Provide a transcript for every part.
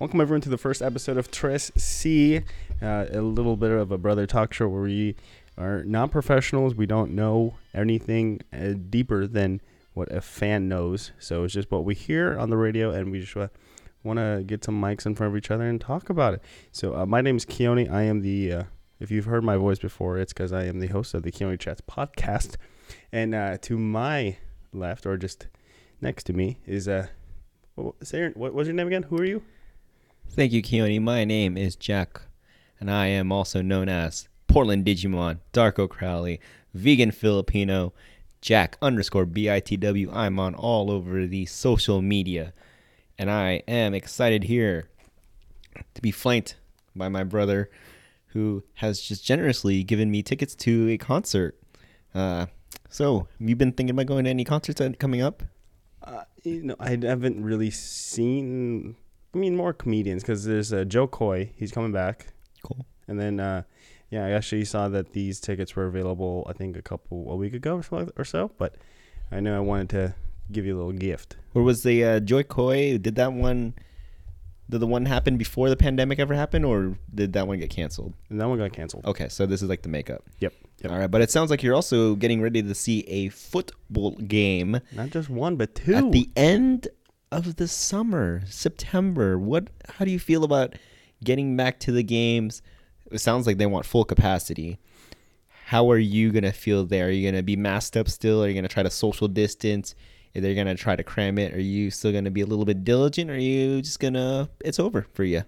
Welcome everyone to the first episode of Tres C, uh, a little bit of a brother talk show where we are not professionals. We don't know anything uh, deeper than what a fan knows. So it's just what we hear on the radio, and we just uh, want to get some mics in front of each other and talk about it. So uh, my name is Keone. I am the uh, if you've heard my voice before, it's because I am the host of the Keone Chats podcast. And uh, to my left, or just next to me, is uh, what, say what was your name again? Who are you? Thank you, Keone. My name is Jack, and I am also known as Portland Digimon, Darko Crowley, Vegan Filipino, Jack underscore BITW. I'm on all over the social media, and I am excited here to be flanked by my brother who has just generously given me tickets to a concert. Uh, so, have you been thinking about going to any concerts coming up? Uh, you know, I haven't really seen. I mean, more comedians because there's uh, Jo Koy. He's coming back. Cool. And then, uh, yeah, I actually saw that these tickets were available. I think a couple a week ago or so. But I know I wanted to give you a little gift. Or was the uh, Jo Koy? Did that one? Did the one happen before the pandemic ever happened, or did that one get canceled? And that one got canceled. Okay, so this is like the makeup. Yep. Yep. All right, but it sounds like you're also getting ready to see a football game Not just one, but two. at the end of the summer, September. What? How do you feel about getting back to the games? It sounds like they want full capacity. How are you gonna feel there? Are you gonna be masked up still? Are you gonna try to social distance? Are they gonna try to cram it? Are you still gonna be a little bit diligent? Or are you just gonna? It's over for you.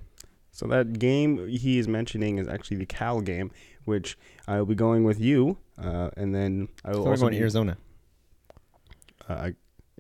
So that game he is mentioning is actually the Cal game, which I will be going with you, uh, and then I will So also going to Arizona. uh,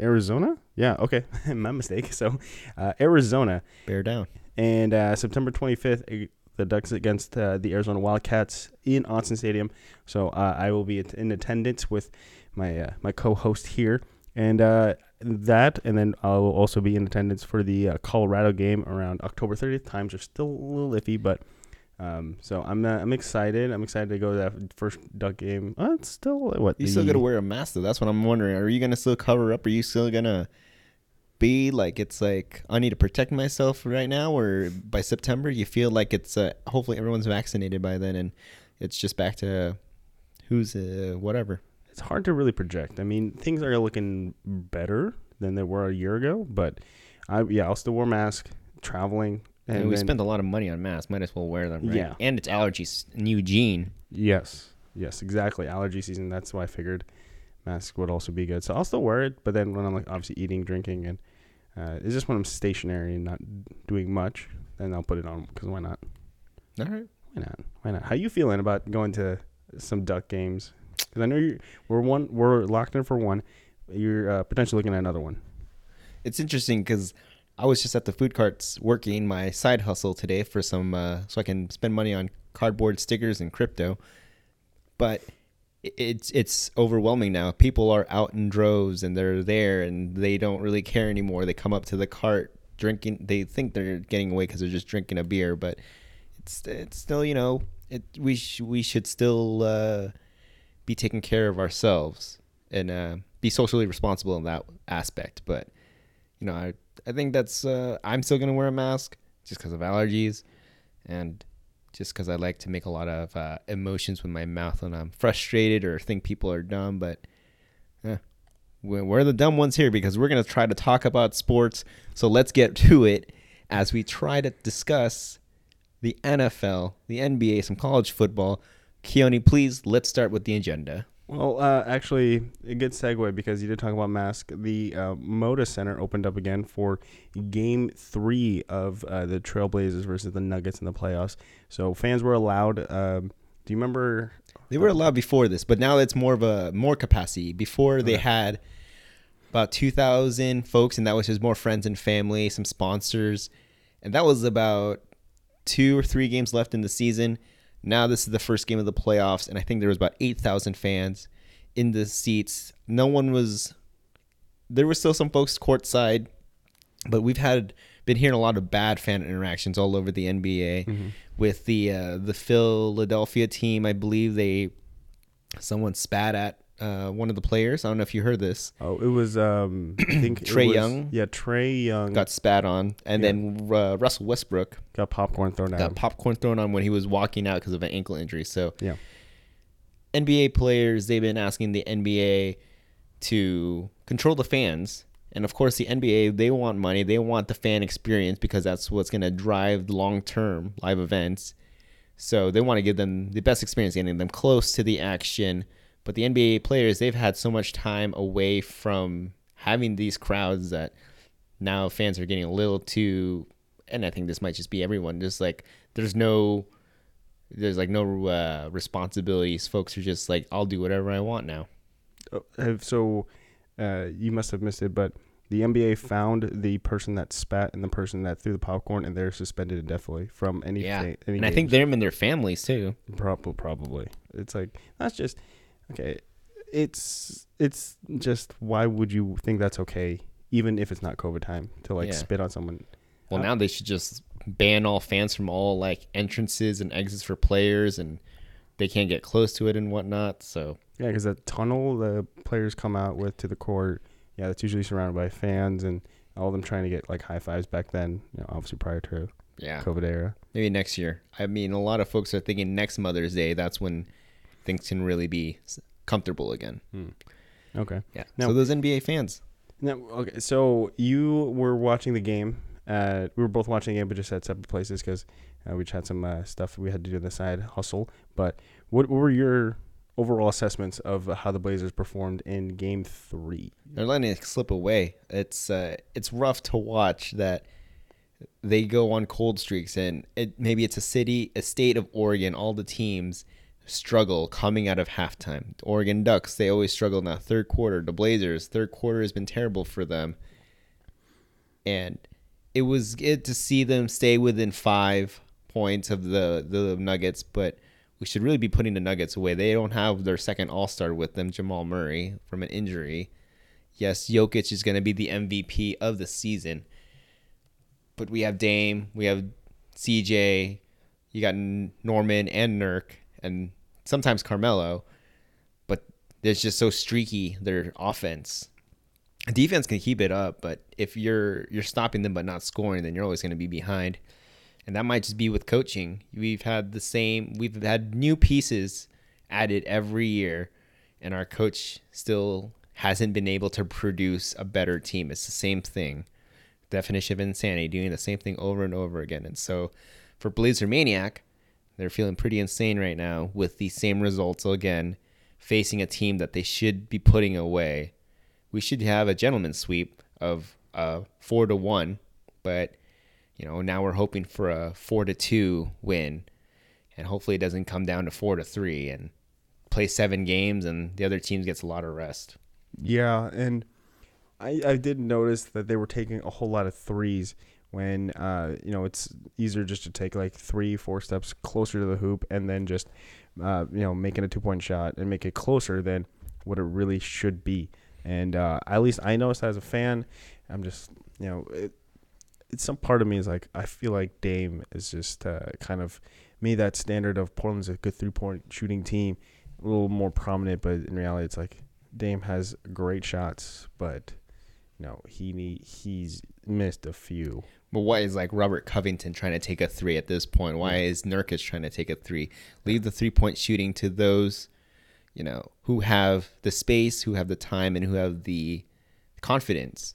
Arizona. Yeah, okay, my mistake. So uh, Arizona, Bear down. and uh, September 25th, uh, the Ducks against uh, the Arizona Wildcats in Autzen Stadium. So uh, I will be in attendance with my uh, my co-host here, and uh, that, and then I will also be in attendance for the uh, Colorado game around October 30th. Times are still a little iffy, but. Um, so I'm uh, I'm excited. I'm excited to go to that first duck game. Uh, it's still what You the- still gotta wear a mask though. That's what I'm wondering. Are you gonna still cover up? Are you still gonna be like it's like I need to protect myself right now, or by September you feel like it's uh, hopefully everyone's vaccinated by then and it's just back to who's uh, whatever. it's hard to really project. I mean, things are looking better than they were a year ago, but I yeah, I'll still wear mask traveling and, we then- spent a lot of money on masks. Might as well wear them. Right? Yeah. And it's allergies in Eugene. yes, yes, exactly. Allergy season. That's why I figured mask would also be good. So I'll still wear it, but then when I'm like obviously eating, drinking, and uh, it's just when I'm stationary and not doing much, then I'll put it on because why not? All right. Why not? Why not? How you feeling about going to some duck games? Because I know you we're one we're locked in for one. You're uh, potentially looking at another one. it's interesting because I was just at the food carts working my side hustle today for some, uh, so I can spend money on cardboard stickers and crypto. But it's it's overwhelming now. People are out in droves and they're there and they don't really care anymore. They come up to the cart drinking. They think they're getting away because they're just drinking a beer, but it's it's still you know it we sh- we should still uh, be taking care of ourselves and uh, be socially responsible in that aspect. But you know, I I think that's uh, I'm still gonna wear a mask just because of allergies, and just because I like to make a lot of uh, emotions with my mouth when I'm frustrated or think people are dumb. But we're the dumb ones here because we're gonna try to talk about sports. So let's get to it as we try to discuss the NFL, the NBA, some college football. Keone, please let's start with the agenda. Well, uh, actually, a good segue because you did talk about mask. The uh, Moda Center opened up again for Game Three of uh, the Trailblazers versus the Nuggets in the playoffs. So fans were allowed. Um, do you remember? They were allowed before this, but now it's more of a more capacity. Before they had about two thousand folks, and that was just more friends and family, some sponsors, and that was about two or three games left in the season. Now this is the first game of the playoffs, and I think there was about eight thousand fans in the seats. No one was. There were still some folks courtside, but we've had been hearing a lot of bad fan interactions all over the NBA with the uh, the Philadelphia team. I believe they someone spat at uh, one of the players. I don't know if you heard this. Oh, it was um, I think was- Young? Yeah, Trae Young Got spat on, and Yeah. then uh, Russell Westbrook got popcorn thrown at got popcorn thrown on when he was walking out because of an ankle injury. So Yeah. NBA players, they've been asking the NBA to control the fans. And of course, the NBA, they want money. They want the fan experience because that's what's going to drive long term live events. So they want to give them the best experience, getting them close to the action. But the NBA players, they've had so much time away from having these crowds that now fans are getting a little too. And I think this might just be everyone. Just like there's no there's like no uh, responsibilities. Folks are just like, I'll do whatever I want now. Oh, so uh, you must have missed it, but the NBA found the person that spat and the person that threw the popcorn, and they're suspended indefinitely from any. Yeah, fa- any and I think games. them and their families too. Probably, probably. It's like that's just okay. It's it's just why would you think that's okay, even if it's not COVID time, to like Yeah. spit on someone? Well, now they should just ban all fans from all like entrances and exits for players, and they can't get close to it and whatnot. So Yeah, because that tunnel the players come out with to the court, yeah, that's usually surrounded by fans and all of them trying to get like high fives back then. You know, obviously prior to yeah, COVID era. maybe next year. I mean, a lot of folks are thinking next Mother's Day. That's when things can really be comfortable again. Okay. Yeah. Now- so those NBA fans. Now, okay, so you were watching the game. Uh, we were both watching the game, but just at separate places because uh, we just had some uh, stuff we had to do on the side hustle. But what, what were your overall assessments of how the Blazers performed in Game Three? They're letting it slip away. It's uh, it's rough to watch that they go on cold streaks, and it maybe it's a city, a state of Oregon. All the teams struggle coming out of halftime. Oregon Ducks they always struggle in that third quarter. The Blazers third quarter has been terrible for them, and it was good to see them stay within five points of the the Nuggets, but. We should really be putting the Nuggets away. They don't have their second All Star with them, Jamal Murray, from an injury. Yes, Jokic is going to be the MVP of the season. But we have Dame, we have CJ, you got Norman and Nurk, and sometimes Carmelo. But it's just so streaky their offense. Defense can keep it up, but if you're you're stopping them but not scoring, then you're always going to be behind. And that might just be with coaching. We've had the same. We've had new pieces added every year, and our coach still hasn't been able to produce a better team. It's the same thing. Definition of insanity, doing the same thing over and over again. And so for Blazer Maniac, they're feeling pretty insane right now with the same results again, facing a team that they should be putting away. We should have a gentleman's sweep of uh, four to one, but you know now we're hoping for a four to two win, and hopefully it doesn't come down to four to three and play seven games and the other team gets a lot of rest. Yeah, and I I did notice that they were taking a whole lot of threes when uh you know it's easier just to take like three four steps closer to the hoop and then just uh you know making a two point shot and make it closer than what it really should be. And uh, at least I noticed as a fan, I'm just you know it, it's some part of me is like I feel like Dame is just uh, kind of made that standard of Portland's a good three point shooting team a little more prominent, but in reality, it's like Dame has great shots, but you know he need, he's missed a few. But why is like Robert Covington trying to take a three at this point? Why is Nurkic trying to take a three? Leave the three point shooting to those, you know, who have the space, who have the time, and who have the confidence.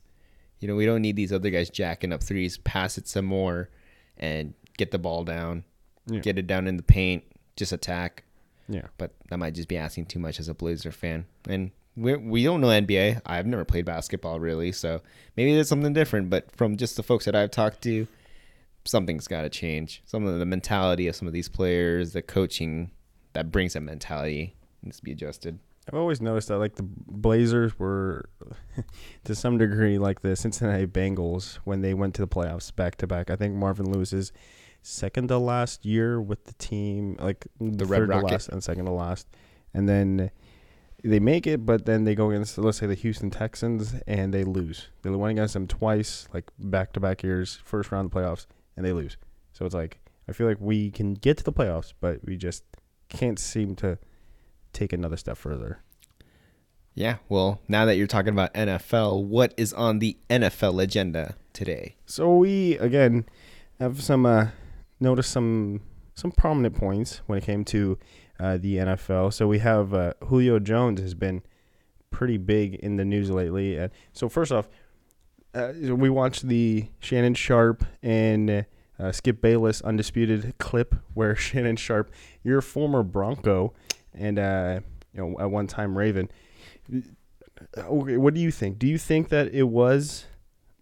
You know, we don't need these other guys jacking up threes. Pass it some more, and get the ball down, Yeah. get it down in the paint, just attack. Yeah, But that might just be asking too much as a Blazer fan. And we we don't know NBA. I've never played basketball really, so maybe there's something different. But from just the folks that I've talked to, something's got to change. Some of the mentality of some of these players, the coaching that brings that mentality needs to be adjusted. I've always noticed that like the Blazers were to some degree like the Cincinnati Bengals when they went to the playoffs back to back. I think Marvin Lewis's second to last year with the team, like The third to last and second to last, and then they make it, but then they go against let's say the Houston Texans and they lose. They went against them twice, like back to back years, first round of the playoffs, and they lose. So it's like I feel like we can get to the playoffs, but we just can't seem to take another step further. Yeah, well, now that you're talking about NFL, what is on the NFL agenda today? So we again have some uh, notice some some prominent points when it came to uh, the NFL. So we have uh, Julio Jones has been pretty big in the news lately. Uh, so first off, uh, we watched the Shannon Sharpe and uh, Skip Bayless undisputed clip where Shannon Sharpe, your former Bronco, and uh, you know at one time Raven. What do you think? Do you think that it was?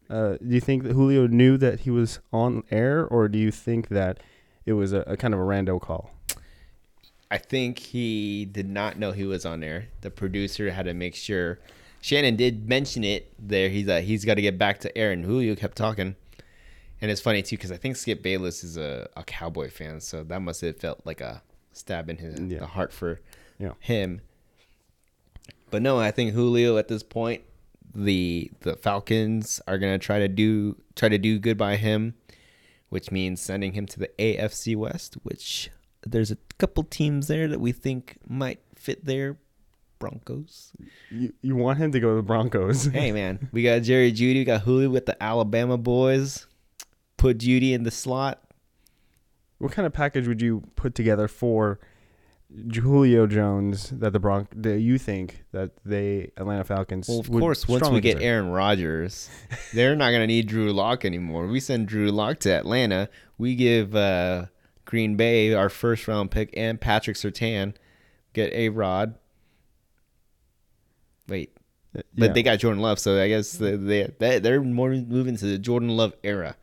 Do you think that Julio knew that he was on air, or do you think that it was a, a kind of a rando call? I think he did not know he was on there. The producer had to make sure. Shannon did mention it there. He's uh, he's got to get back to Aaron and Julio kept talking. And it's funny too because I think Skip Bayless is a, a cowboy fan, so that must have felt like a stab in his Yeah. the heart for Yeah. him. But no, I think Julio at this point, the the Falcons are gonna try to do try to do good by him, which means sending him to the AFC West, which there's a couple teams there that we think might fit there. Broncos. You you want him to go to the Broncos? hey man, we got Jerry Jeudy, we got Julio with the Alabama boys. Put Jeudy in the slot. what kind of package would you put together for Julio Jones that the Bronc? That you think that they Atlanta Falcons? Well, of would course, once we get? Aaron Rodgers, they're not going to need Drew Lock anymore. We send Drew Lock to Atlanta. We give uh, Green Bay our first round pick and Patrick Surtain. Get A Rod. Wait, but yeah. they got Jordan Love, so I guess they, they they- they're more moving to the Jordan Love era.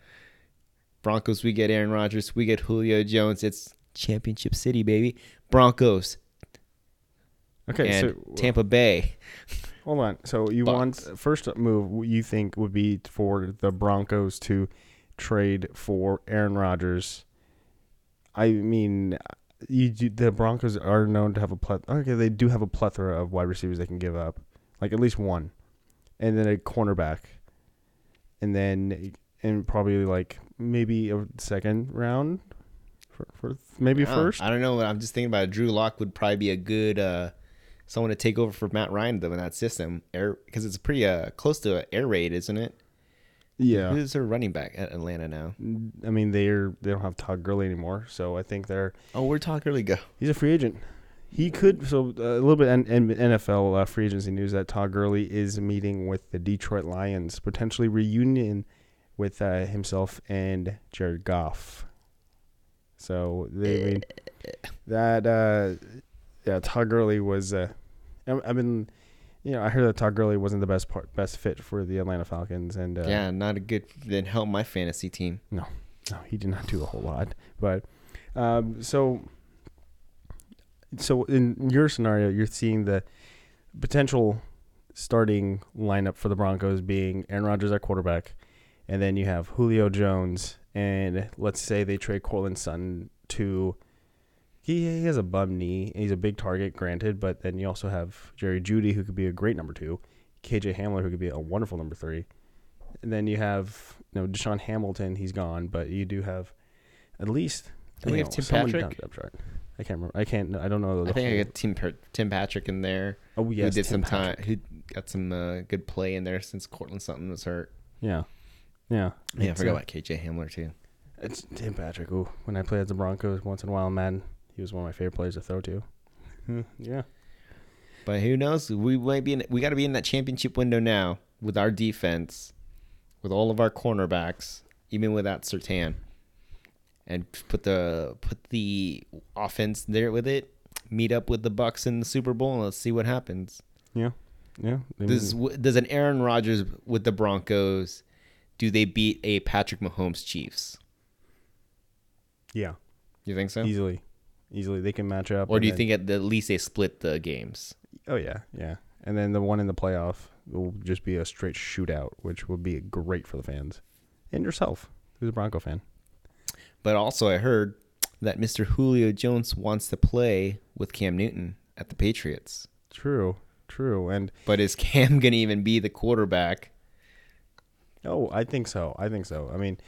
Broncos, we get Aaron Rodgers, we get Julio Jones. It's championship city, baby. Broncos okay. and so Tampa Bay. hold on. So you Bucks. want first move you think would be for the Broncos to trade for Aaron Rodgers? I mean, you do, the Broncos are known to have a plethora. Okay, they do have a plethora of wide receivers they can give up, like at least one, and then a cornerback, and then and probably like maybe a second round for, for maybe don't- first. I don't know. I'm just thinking about it. Drew Lock would probably be a good uh, someone to take over for Matt Ryan though in that system, air because it's pretty uh, close to an air raid, isn't it? Yeah, Who's their running back at Atlanta now? I mean they're they don't have Todd Gurley anymore, so I think they're Oh, where'd Todd Gurley go? He's a free agent. He could so uh, a little bit N- N- NFL uh, free agency news that Todd Gurley is meeting with the Detroit Lions, potentially reunion with uh, himself and Jared Goff. So they I mean that uh, yeah Todd Gurley was uh, I, I mean you know I heard that Todd Gurley wasn't the best part best fit for the Atlanta Falcons and uh, yeah, not a good. Didn't help my fantasy team. no, no, he did not do a whole lot. But um, so, so in your scenario, you're seeing the potential starting lineup for the Broncos being Aaron Rodgers at quarterback, and then you have Julio Jones, and let's say they trade Courtland Sutton to. He, he has a bum knee. and He's a big target, granted, but then you also have Jerry Jeudy, who could be a great number two, KJ Hamler, who could be a wonderful number three, and then you have you know DaeSean Hamilton. He's gone, but you do have at least. We you have know, Tim Patrick? I can't remember. I can't. I don't know. The I think I got Tim Per- Tim Patrick in there. Oh yes, who did Tim some time? Patrick. Who got some uh, good play in there since Courtland Sutton was hurt. Yeah, yeah. Yeah, I forgot uh, about KJ Hamler too. It's Tim Patrick. Ooh, when I played at the Broncos once in a while, man, he was one of my favorite players to throw to. Hmm, yeah. But who knows? We might be in. We got to be in that championship window now with our defense, with all of our cornerbacks, even without Surtain, and put the put the offense there with it. Meet up with the Bucks in the Super Bowl and let's see what happens. Yeah. I Does mean, does an Aaron Rodgers with the Broncos? Do they beat a Patrick Mahomes Chiefs? yeah, You think so? easily, easily they can match up. Or do you then- think at the least they split the games? Oh yeah, yeah. And then the one in the playoff will just be a straight shootout, which would be great for the fans and yourself, who's a Bronco fan. But also, I heard that Mr. Julio Jones wants to play with Cam Newton at the Patriots. True, true. And But is Cam going to even be the quarterback? oh, I think so. I think so. I mean,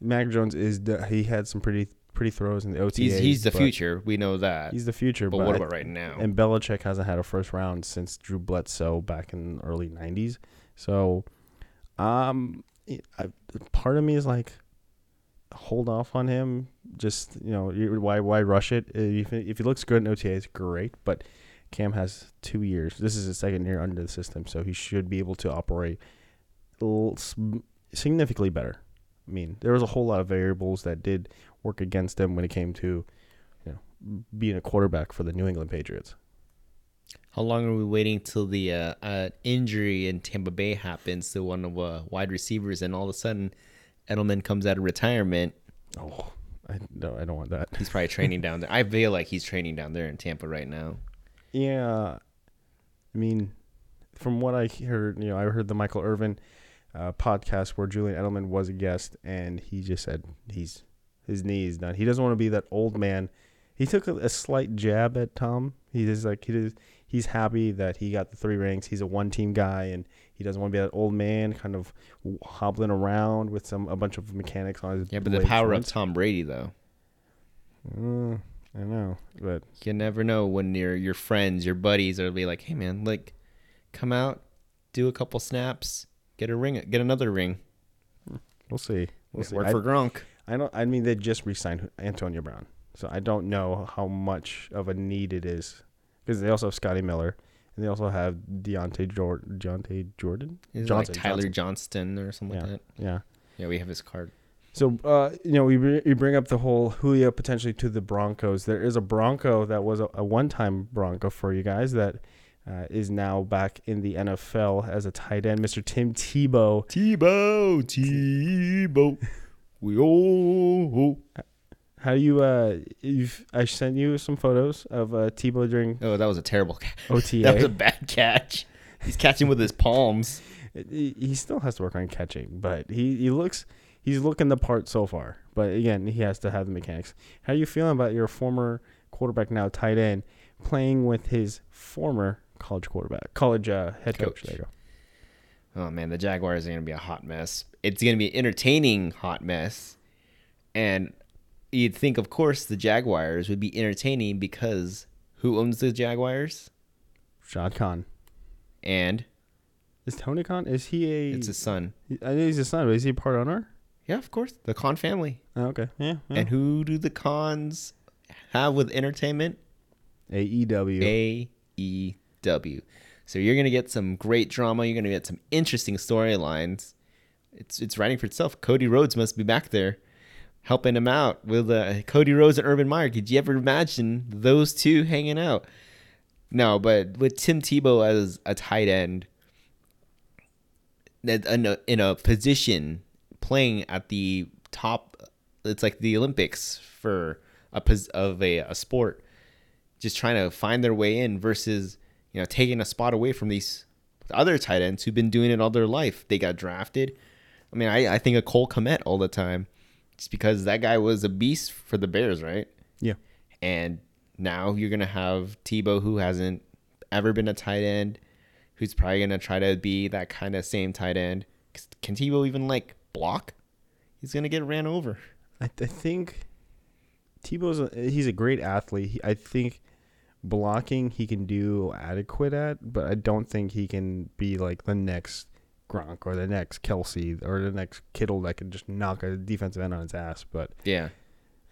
Mac Jones is. he had some pretty pretty throws in the OTA. He's he's the future. We know that. He's the future. but But, what about right now? And Belichick hasn't had a first round since Drew Bledsoe back in the early '90s. So, um, I, part of me is like, hold off on him. Just you know, why why rush it? Uh, If if he looks good in OTA, it's great. But Cam has two years. This is his second year under the system, so he should be able to operate a little s- significantly better. I mean, there was a whole lot of variables that did work against him when it came to, you know, being a quarterback for the New England Patriots. How long are we waiting till the uh, uh, injury in Tampa Bay happens to one of uh, wide receivers, and all of a sudden Edelman comes out of retirement? Oh, I no, I don't want that. He's probably training down there. I feel like he's training down there in Tampa right now. Yeah, I mean, from what I heard, you know, I heard the Michael Irvin uh, podcast where Julian Edelman was a guest, and he just said he's his knee is done. He doesn't want to be that old man. He took a, a slight jab at Tom. He is like he is, he's happy that he got the three rings. He's a one team guy, and he doesn't want to be that old man, kind of hobbling around with some a bunch of mechanics on his. Yeah, but the power of. Tom Brady, though, Mm, I know, but you never know when your your friends, your buddies, are be like, "Hey, man, like, come out, do a couple snaps, get a ring, get another ring, we'll see. We'll see. work I- for Gronk." I don't. I mean, they just re-signed Antonio Brown, so I don't know how much of a need it is because they also have Scotty Miller and they also have Deontay Jordan. Deontay Jordan. Is Johnson, like Tyler. Johnston or something Yeah, like that? yeah. Yeah, we have his card. So uh, you know, we we bring up the whole Julio potentially to the Broncos. There is a Bronco that was a, a one-time Bronco for you guys that uh, is now back in the NFL as a tight end, Mr. Tim Tebow. Tebow, Tebow, we all. How do you? Uh, you've, I sent you some photos of uh, Tebow during Oh, that was a terrible. Catch. OTA. That was a bad catch. He's catching with his palms. he he still has to work on catching, but he, he looks he's looking the part so far. But again, he has to have the mechanics. How are you feeling about your former quarterback now tight end playing with his former college quarterback, college uh, head coach? Coach. There you go. Oh man, the Jaguars are gonna be a hot mess. It's gonna be an entertaining hot mess, and you'd think, of course, the Jaguars would be entertaining because who owns the Jaguars? Shad Khan And is Tony Khan. Is he a? it's his son. I know he's his son, but is he part owner? Yeah, of course, the Khan family. Oh, okay, yeah. yeah. And who do the Khans have with entertainment? AEW. AEW. So you're gonna get some great drama. You're gonna get some interesting storylines. It's it's writing for itself. Cody Rhodes must be back there, helping him out with uh, Cody Rhodes and Urban Meyer. Could you ever imagine those two hanging out? No, but with Tim Tebow as a tight end, in a, in a position playing at the top, it's like the Olympics for a of a, a sport just trying to find their way in versus you know taking a spot away from these other tight ends who've been doing it all their life. They got drafted. I mean, I, I think of Cole Kmet all the time, just because that guy was a beast for the Bears, right? Yeah. And now you're gonna have Tebow, who hasn't ever been a tight end, who's probably gonna try to be that kind of same tight end. Can Tebow even like block? He's gonna get ran over. I, I think Tebow's a, he's a great athlete. He, I think blocking he can do adequate at, but I don't think he can be like the next Gronk or the next Kelce or the next Kittle that can just knock a defensive end on his ass. But Yeah,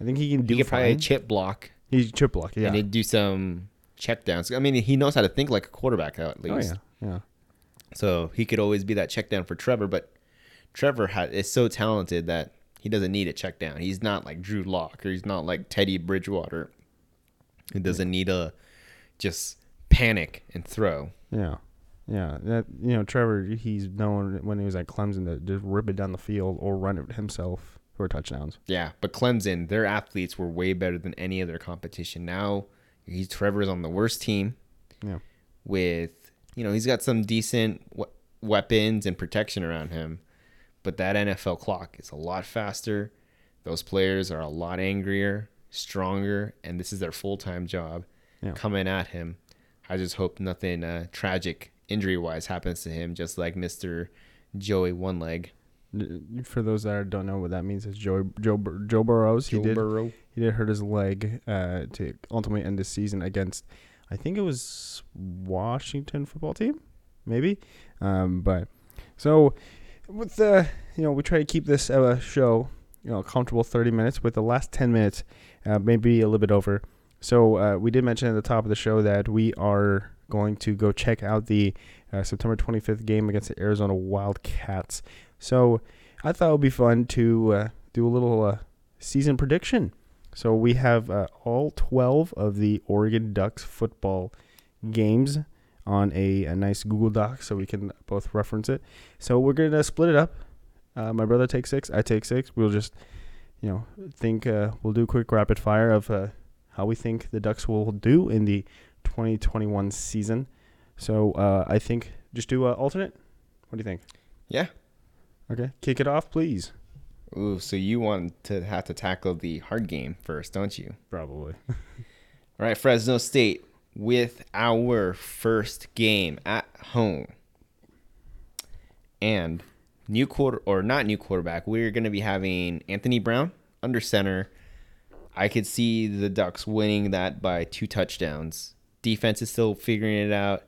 I think he can do he could probably chip block He's chip block, yeah. and he'd do some check downs. I mean, he knows how to think like a quarterback at oh least. yeah, yeah. So he could always be that check down for Trevor, but Trevor ha- is so talented that he doesn't need a check down. He's not like Drew Lock or he's not like Teddy Bridgewater. He doesn't need to just panic and throw. Yeah. Yeah. That you know, Trevor he's known when he was at Clemson to just rip it down the field or run it himself for touchdowns. Yeah, but Clemson, their athletes were way better than any other competition. Now he's Trevor's on the worst team Yeah. with you know he's got some decent we- weapons and protection around him, but that NFL clock is a lot faster. Those players are a lot angrier, stronger, and this is their full time job Yeah. coming at him. I just hope nothing uh, tragic injury wise happens to him, just like Mister Joey One Leg. For those that don't know what that means, it's Joe Joe Joe Burrows. He did Burrow. he did hurt his leg uh, to ultimately end the season against, I think it was Washington football team, maybe. Um, but so with the you know we try to keep this uh, show you know comfortable thirty minutes with the last ten minutes uh, maybe a little bit over. So uh, we did mention at the top of the show that we are going to go check out the uh, September 25th game against the Arizona Wildcats. So I thought it would be fun to uh, do a little uh, season prediction. So we have uh, all 12 of the Oregon Ducks football games on a, a nice Google Doc so we can both reference it. So we're going to split it up. Uh, my brother takes six, I take six. We'll just, you know, think uh, we'll do a quick rapid fire of uh, how we think the Ducks will do in the 2021 season. So uh, I think just do uh, alternate. What do you think? Yeah. Okay, kick it off, please. Ooh, so you want to have to tackle the hard game first, don't you? Probably. All right, Fresno State with our first game at home. And new quarter or not new quarterback, we're going to be having Anthony Brown under center. I could see the Ducks winning that by two touchdowns. Defense is still figuring it out.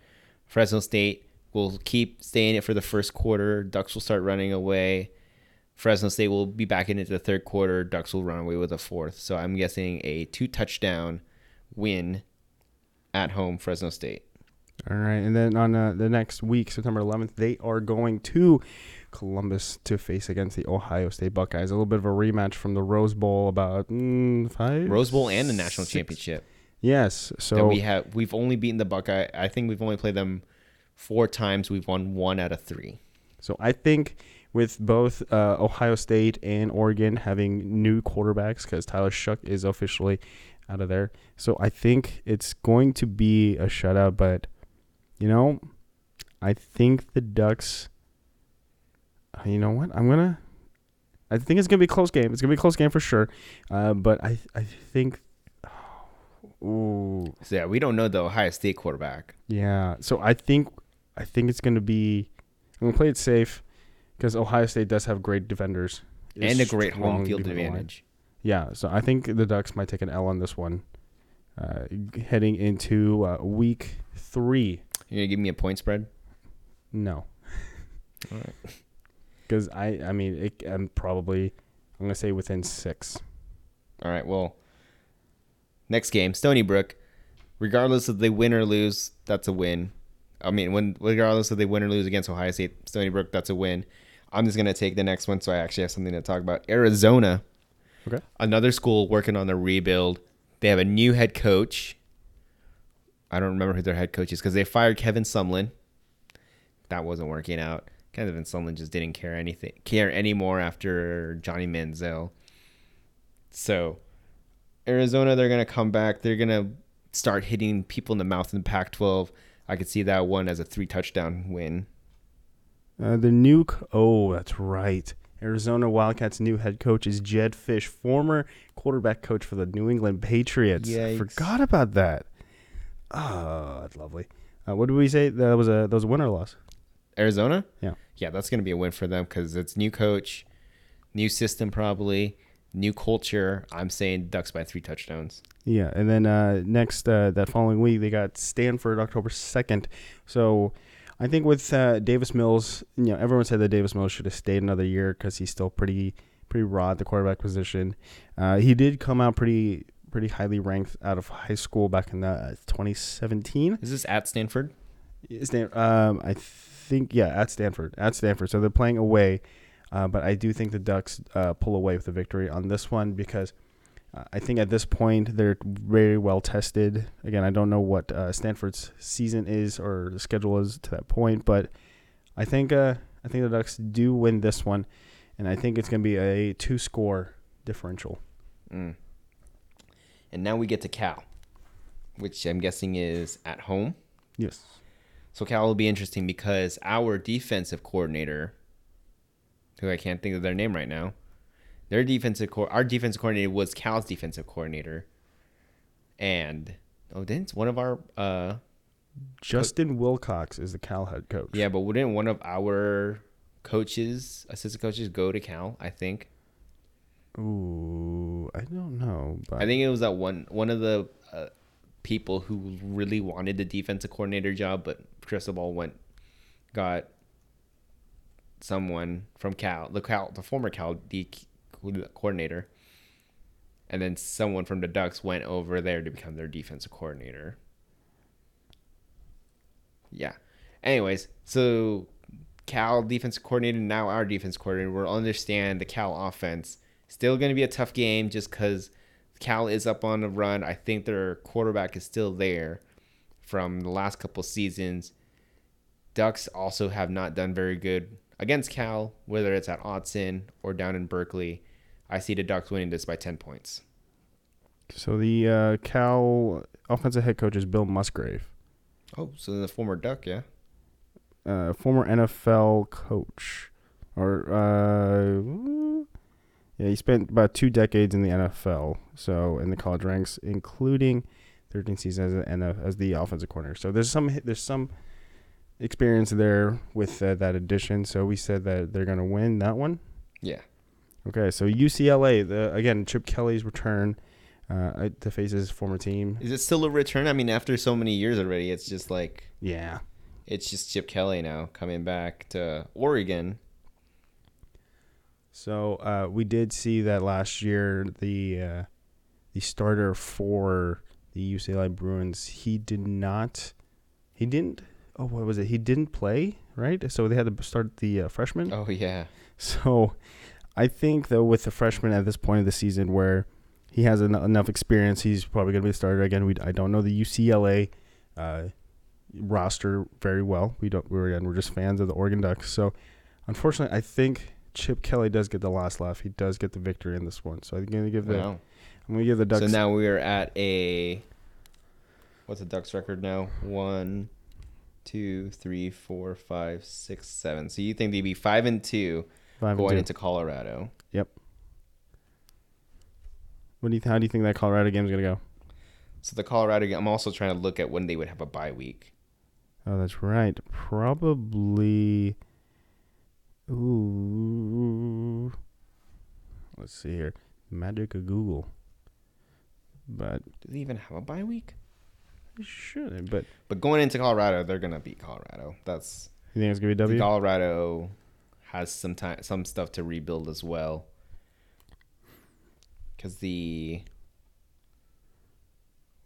Fresno State will keep staying it for the first quarter. Ducks will start running away. Fresno State will be back in it the third quarter. Ducks will run away with a fourth. So I'm guessing a two touchdown win at home, Fresno State. All right, and then on uh, the next week, September 11th, they are going to Columbus to face against the Ohio State Buckeyes. A little bit of a rematch from the Rose Bowl about mm, five Rose Bowl and the national six- championship. Yes, that so we have we've only beaten the Buckeye. I think we've only played them four times. We've won one out of three. so I think with both uh, Ohio State and Oregon having new quarterbacks, because Tyler Shough is officially out of there, so I think it's going to be a shutout. But you know, I think the Ducks. You know what? I'm gonna. I think it's gonna be a close game. It's gonna be a close game for sure. Uh, but I I think. Ooh, So yeah, we don't know the Ohio State quarterback. yeah. So I think I think it's gonna be. I'm gonna play it safe because Ohio State does have great defenders and a great home field defensive line. advantage. Yeah, so I think the Ducks might take an L on this one, uh, heading into uh, week three. You're gonna give me a point spread? No, All right. Because I I mean it, I'm probably I'm gonna say within six. All right. Well, next game, Stony Brook. Regardless of they win or lose, that's a win. I mean, when regardless of they win or lose against Ohio State, Stony Brook, that's a win. I'm just gonna take the next one, so I actually have something to talk about. Arizona, Okay. another school working on the rebuild. They have a new head coach. I don't remember who their head coach is because they fired Kevin Sumlin. That wasn't working out. Kevin Sumlin just didn't care anything care anymore after Johnny Manziel. So Arizona, they're gonna come back. They're gonna start hitting people in the mouth in the Pac-12. I could see that one as a three touchdown win. Uh, the new oh that's right. Arizona Wildcats' new head coach is Jedd Fisch, former quarterback coach for the New England Patriots. Yikes. Forgot about that. Oh, that's lovely. Uh, what did we say? That was a that was a win or loss? Arizona, Yeah. Yeah, that's gonna be a win for them because it's new coach, new system probably, new culture. I'm saying Ducks by three touchdowns. Yeah, and then uh, next uh, that following week they got Stanford October second. So I think with uh, Davis Mills, you know, everyone said that Davis Mills should have stayed another year because he's still pretty pretty raw at the quarterback position. Uh, he did come out pretty pretty highly ranked out of high school back in uh, 2017. Is this at Stanford? Stan- um, I think yeah, at Stanford, at Stanford. So they're playing away, uh, but I do think the Ducks uh, pull away with the victory on this one because uh, I think at this point they're very well tested. Again, I don't know what uh, Stanford's season is or the schedule is to that point, but I think uh, I think the Ducks do win this one, and I think it's going to be a two-score differential. Mm. And now we get to Cal, which I'm guessing is at home. Yes. So Cal will be interesting because our defensive coordinator, who I can't think of their name right now, their defensive co- our defensive coordinator was Cal's defensive coordinator, and oh, didn't one of our uh Justin Wilcox is the Cal head coach. yeah, but wouldn't one of our coaches, assistant coaches go to Cal. I think. Ooh, I don't know, but I think it was that one one of the uh, people who really wanted the defensive coordinator job, but Cristobal went got someone from Cal, the Cal, the former Cal D coordinator, and then someone from the Ducks went over there to become their defensive coordinator. Yeah. Anyways, so Cal defensive coordinator, now our defense coordinator, will understand the Cal offense. Still going to be a tough game just because Cal is up on the run. I think their quarterback is still there from the last couple seasons. Ducks also have not done very good against Cal, whether it's at Autzen or down in Berkeley. I see the Ducks winning this by 10 points. So the uh, Cal offensive head coach is Bill Musgrave. Oh, so the former Duck, yeah. Uh, former NFL coach, or uh, yeah, he spent about two decades in the NFL. So in the college ranks, including 13 seasons as, an, as the offensive coordinator. So there's some there's some experience there with uh, that addition. So we said that they're gonna win that one. Yeah. Okay, so UCLA, the again Chip Kelly's return uh, to face his former team. Is it still a return? I mean, after so many years already, it's just like yeah, it's just Chip Kelly now coming back to Oregon. So uh, we did see that last year. The uh, the starter for the UCLA Bruins, he did not, he didn't. Oh, what was it? He didn't play, right? So they had to start the uh, freshman. Oh yeah. So I think though with the freshman at this point of the season where he has en- enough experience, he's probably going to be the starter again. We I don't know the UCLA uh, roster very well. We don't. We're again, we're just fans of the Oregon Ducks. So unfortunately, I think Chip Kelly does get the last laugh. He does get the victory in this one. So I'm going to give the Wow. I'm going to give the Ducks. So now we are at a what's the Ducks record now? One, two, three, four, five, six, seven. So you think they'd be five and two five going two. into Colorado? Yep. What do you th- how do you think that Colorado game's going to go? So the Colorado game. I'm also trying to look at when they would have a bye week. Oh, that's right. Probably. Ooh. Let's see here. Magic of Google. But Do they even have a bye week? it should. But But going into Colorado, they're gonna beat Colorado. That's you think it's gonna be W? Colorado has some time, some stuff to rebuild as well. Because the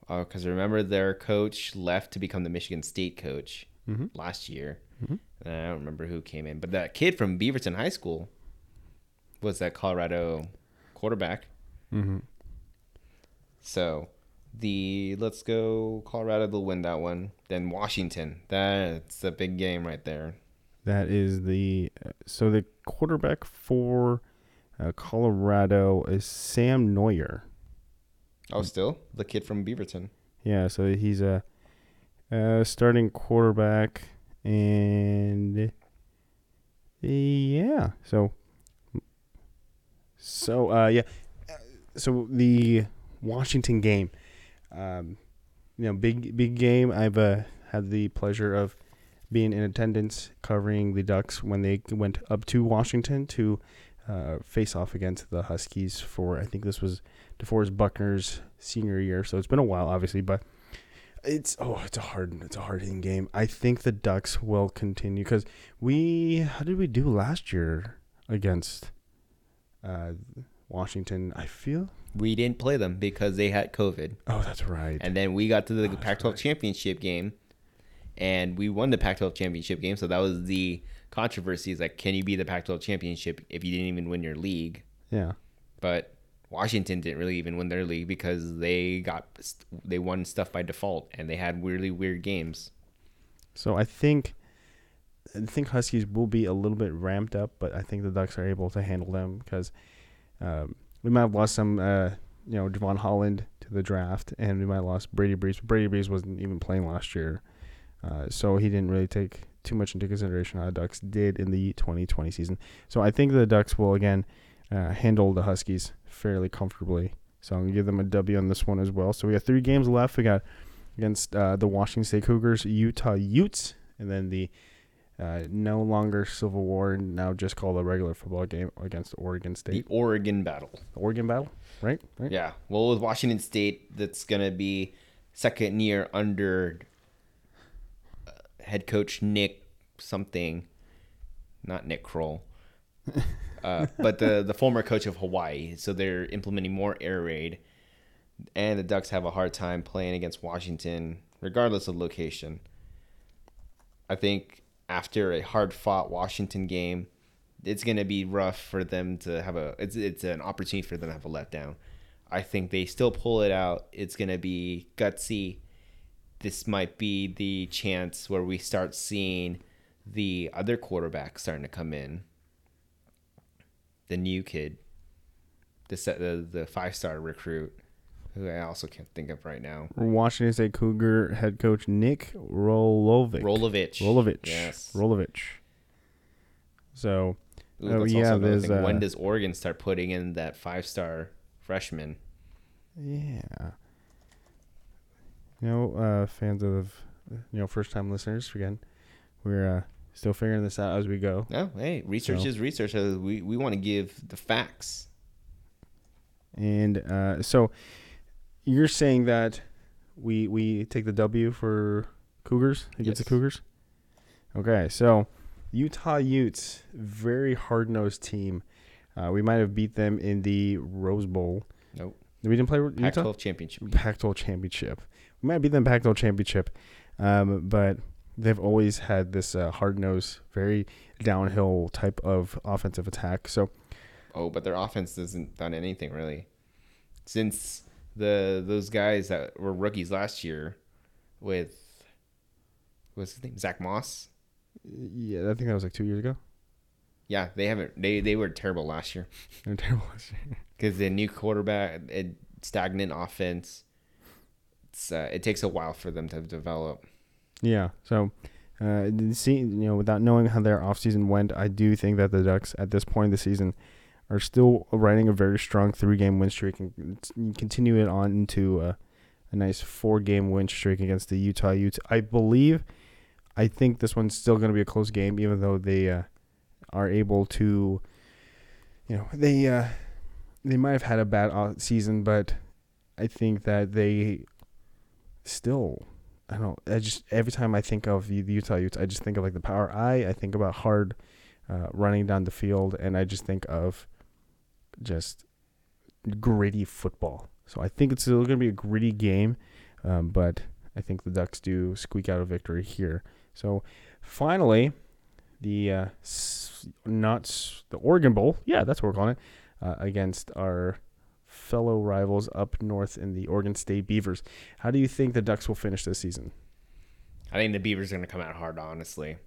oh, because remember their coach left to become the Michigan State coach Mm-hmm. last year. Mhm. I don't remember who came in, but that kid from Beaverton High School was that Colorado quarterback. Mm-hmm. So the let's go Colorado. They'll win that one. Then Washington. That's a big game right there. That is the so the quarterback for uh, Colorado is Sam Noyer. Oh, still the kid from Beaverton. Yeah, so he's a, uh starting quarterback, and yeah, so so uh, yeah, so the Washington game, um, you know, big big game. I've uh, had the pleasure of being in attendance covering the Ducks when they went up to Washington to uh, face off against the Huskies for I think this was DeForest Buckner's senior year, so it's been a while, obviously, but it's oh, it's a hard, it's a hard hitting game. I think the Ducks will continue because we, how did we do last year against uh, Washington? I feel. We didn't play them because they had COVID, Oh, that's right. and then we got to the Oh, Pac-12 right. championship game, and we won the Pac-12 championship game. So that was the controversy: is like, can you be the Pac-12 championship if you didn't even win your league? yeah. But Washington didn't really even win their league because they got they won stuff by default, and they had really weird games. So I think, I think Huskies will be a little bit ramped up, but I think the Ducks are able to handle them because um, we might have lost some, uh, you know, Jevon Holland to the draft, and we might have lost Brady Breeze. Brady Breeze wasn't even playing last year, uh, so he didn't really take too much into consideration how the Ducks did in the 2020 season. So I think the Ducks will again uh, handle the Huskies fairly comfortably. So I'm gonna give them a W on this one as well. So we got three games left. We got against uh, the Washington State Cougars, Utah Utes, and then the Uh, no longer Civil War, now just called a regular football game against Oregon State. The Oregon battle. The Oregon battle, right? Right. Yeah. Well, with Washington State, that's gonna be second year under uh, head coach Nick something, not Nick Kroll, uh, but the the former coach of Hawaii. So they're implementing more air raid, and the Ducks have a hard time playing against Washington, regardless of location. I think after a hard fought Washington game, it's gonna be rough for them to have a. It's it's an opportunity for them to have a letdown. I think they still pull it out. It's gonna be gutsy. This might be the chance where we start seeing the other quarterback starting to come in. The new kid, the set the, the five star recruit, who I also can't think of right now. Washington State Cougar head coach Nick Rolovich. Rolovich. Rolovich. Yes. Rolovich. So Ooh, Oh, yeah, there's, thing. when uh, does Oregon start putting in that five star freshman? yeah, you know, uh, fans of you know first time listeners again, we're uh, still figuring this out as we go. No, hey, research So- is research. Uh, We we want to give the facts. And uh, so you're saying that we we take the W for Cougars against the Cougars. Okay, so Utah Utes, very hard nosed team. Uh, we might have beat them in the Rose Bowl. Nope. We didn't play Utah. Pac-12 championship. Pac-12 championship. We might beat them Pac-12 championship, um, but they've always had this uh, hard nosed, very downhill type of offensive attack. So Oh, but their offense hasn't done anything really since the those guys that were rookies last year with what's his name Zach Moss. yeah, I think that was like two years ago. Yeah, they haven't. They they were terrible last year They're terrible this year. because the new quarterback, stagnant offense. It's uh, it takes a while for them to develop. Yeah. So, uh, see, you know, without knowing how their offseason went, I do think that the Ducks at this point in the season are still riding a very strong three-game win streak and continue it on into a, a nice four-game win streak against the Utah Utes. I believe, I think this one's still going to be a close game, even though they uh, are able to, you know, they uh, they might have had a bad season, but I think that they still I don't. I just every time I think of the Utah Utes, I just think of like the power I. I think about hard uh, running down the field, and I just think of just gritty football. So I think it's still going to be a gritty game, um, but I think the Ducks do squeak out a victory here. So finally, the uh, not the Oregon Bowl. Yeah, that's what we're calling it uh, against our fellow rivals up north in the Oregon State Beavers. How do you think the Ducks will finish this season? I think the Beavers are going to come out hard. Honestly,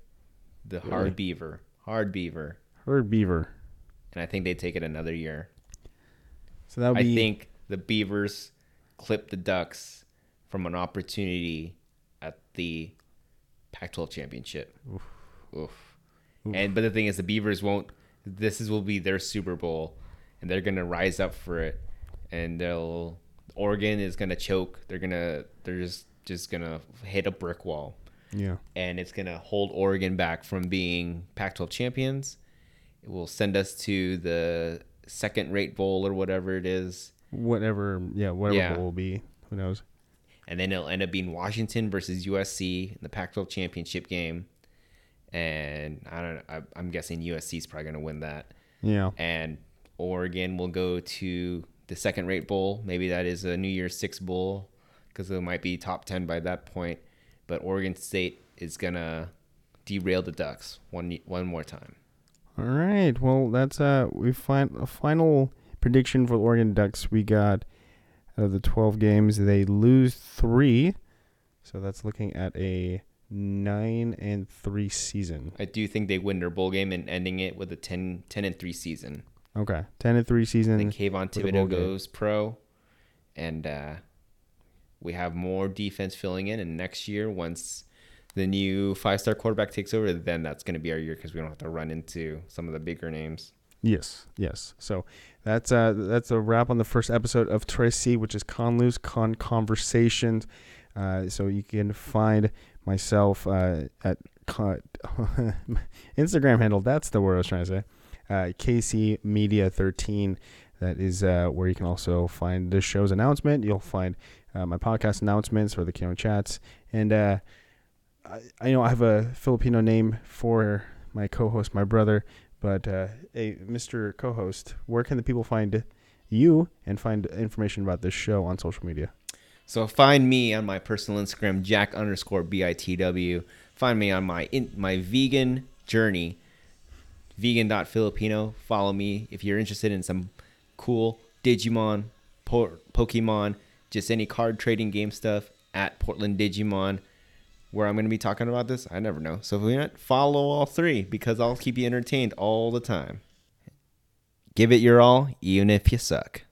the Really? hard Beaver, hard Beaver, Hard Beaver. and I think they take it another year. So that would be... I think the Beavers clip the Ducks from an opportunity at the Pac-12 championship. Oof. Oof. And but the thing is, the Beavers won't. This is will be their Super Bowl, and they're gonna rise up for it, and they'll. Oregon is gonna choke. They're gonna. They're just just gonna hit a brick wall, yeah. and it's gonna hold Oregon back from being Pac-12 champions. It will send us to the second-rate bowl or whatever it is. Whatever. Yeah. Whatever Yeah. bowl will be. Who knows? and then it'll end up being Washington versus USC in the Pac-12 championship game. And I don't know. I, I'm guessing USC is probably going to win that. Yeah. And Oregon will go to the second-rate bowl. Maybe that is a New Year's Six bowl because it might be top ten by that point. But Oregon State is gonna derail the Ducks one one more time. All right. Well, that's uh we find a final prediction for the Oregon Ducks. We got out of the 12 games, they lose 3. So that's looking at a 9 and 3 season. I do think they win their bowl game and ending it with a 10, 10 and three season. Okay. 10 and 3 season. Then Kayvon Thibodeaux bowl game. goes pro, and uh, we have more defense filling in. And next year, once the new five-star quarterback takes over, then that's going to be our year because we don't have to run into some of the bigger names. Yes, yes. So that's uh that's a wrap on the first episode of Tracy, which is Conlu's Con Conversations. Uh, so you can find myself uh, at co- Instagram handle. That's the word I was trying to say. Uh, KC Media 13. That is uh, where you can also find the show's announcement. You'll find uh, my podcast announcements for the Kino chats, and uh, I, I know I have a Filipino name for my co-host, my brother. But uh, hey, Mr. Co-host, where can the people find you and find information about this show on social media? So find me on my personal Instagram, Jack underscore BITW. Find me on my in, my vegan journey, vegan.filipino. Follow me if you're interested in some cool Digimon, po- Pokemon, just any card trading game stuff at Portland Digimon. Where I'm going to be talking about this, I never know. So if we not follow all three because I'll keep you entertained all the time. Give it your all, even if you suck.